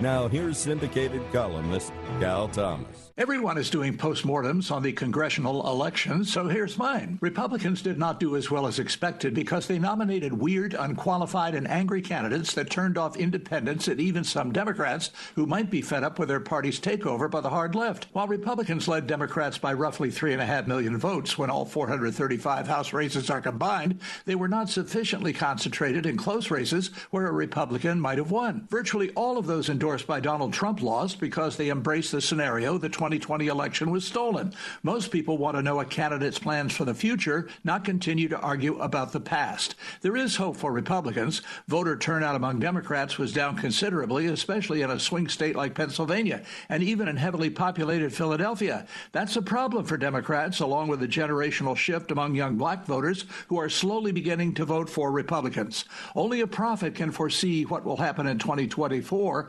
Now, here's syndicated columnist Cal Thomas. Everyone is doing postmortems on the congressional election, so here's mine. Republicans did not do as well as expected because they nominated weird, unqualified, and angry candidates that turned off independents and even some Democrats who might be fed up with their party's takeover by the hard left. While Republicans led Democrats by roughly 3.5 million votes when all 435 House races are combined, they were not sufficiently concentrated in close races where a Republican might have won. Virtually all of those endorsed by Donald Trump lost because they embraced the scenario the 2020 election was stolen. Most people want to know a candidate's plans for the future, not continue to argue about the past. There is hope for Republicans. Voter turnout among Democrats was down considerably, especially in a swing state like Pennsylvania and even in heavily populated Philadelphia. That's a problem for Democrats, along with a generational shift among young black voters who are slowly beginning to vote for Republicans. Only a prophet can foresee what will happen in 2024,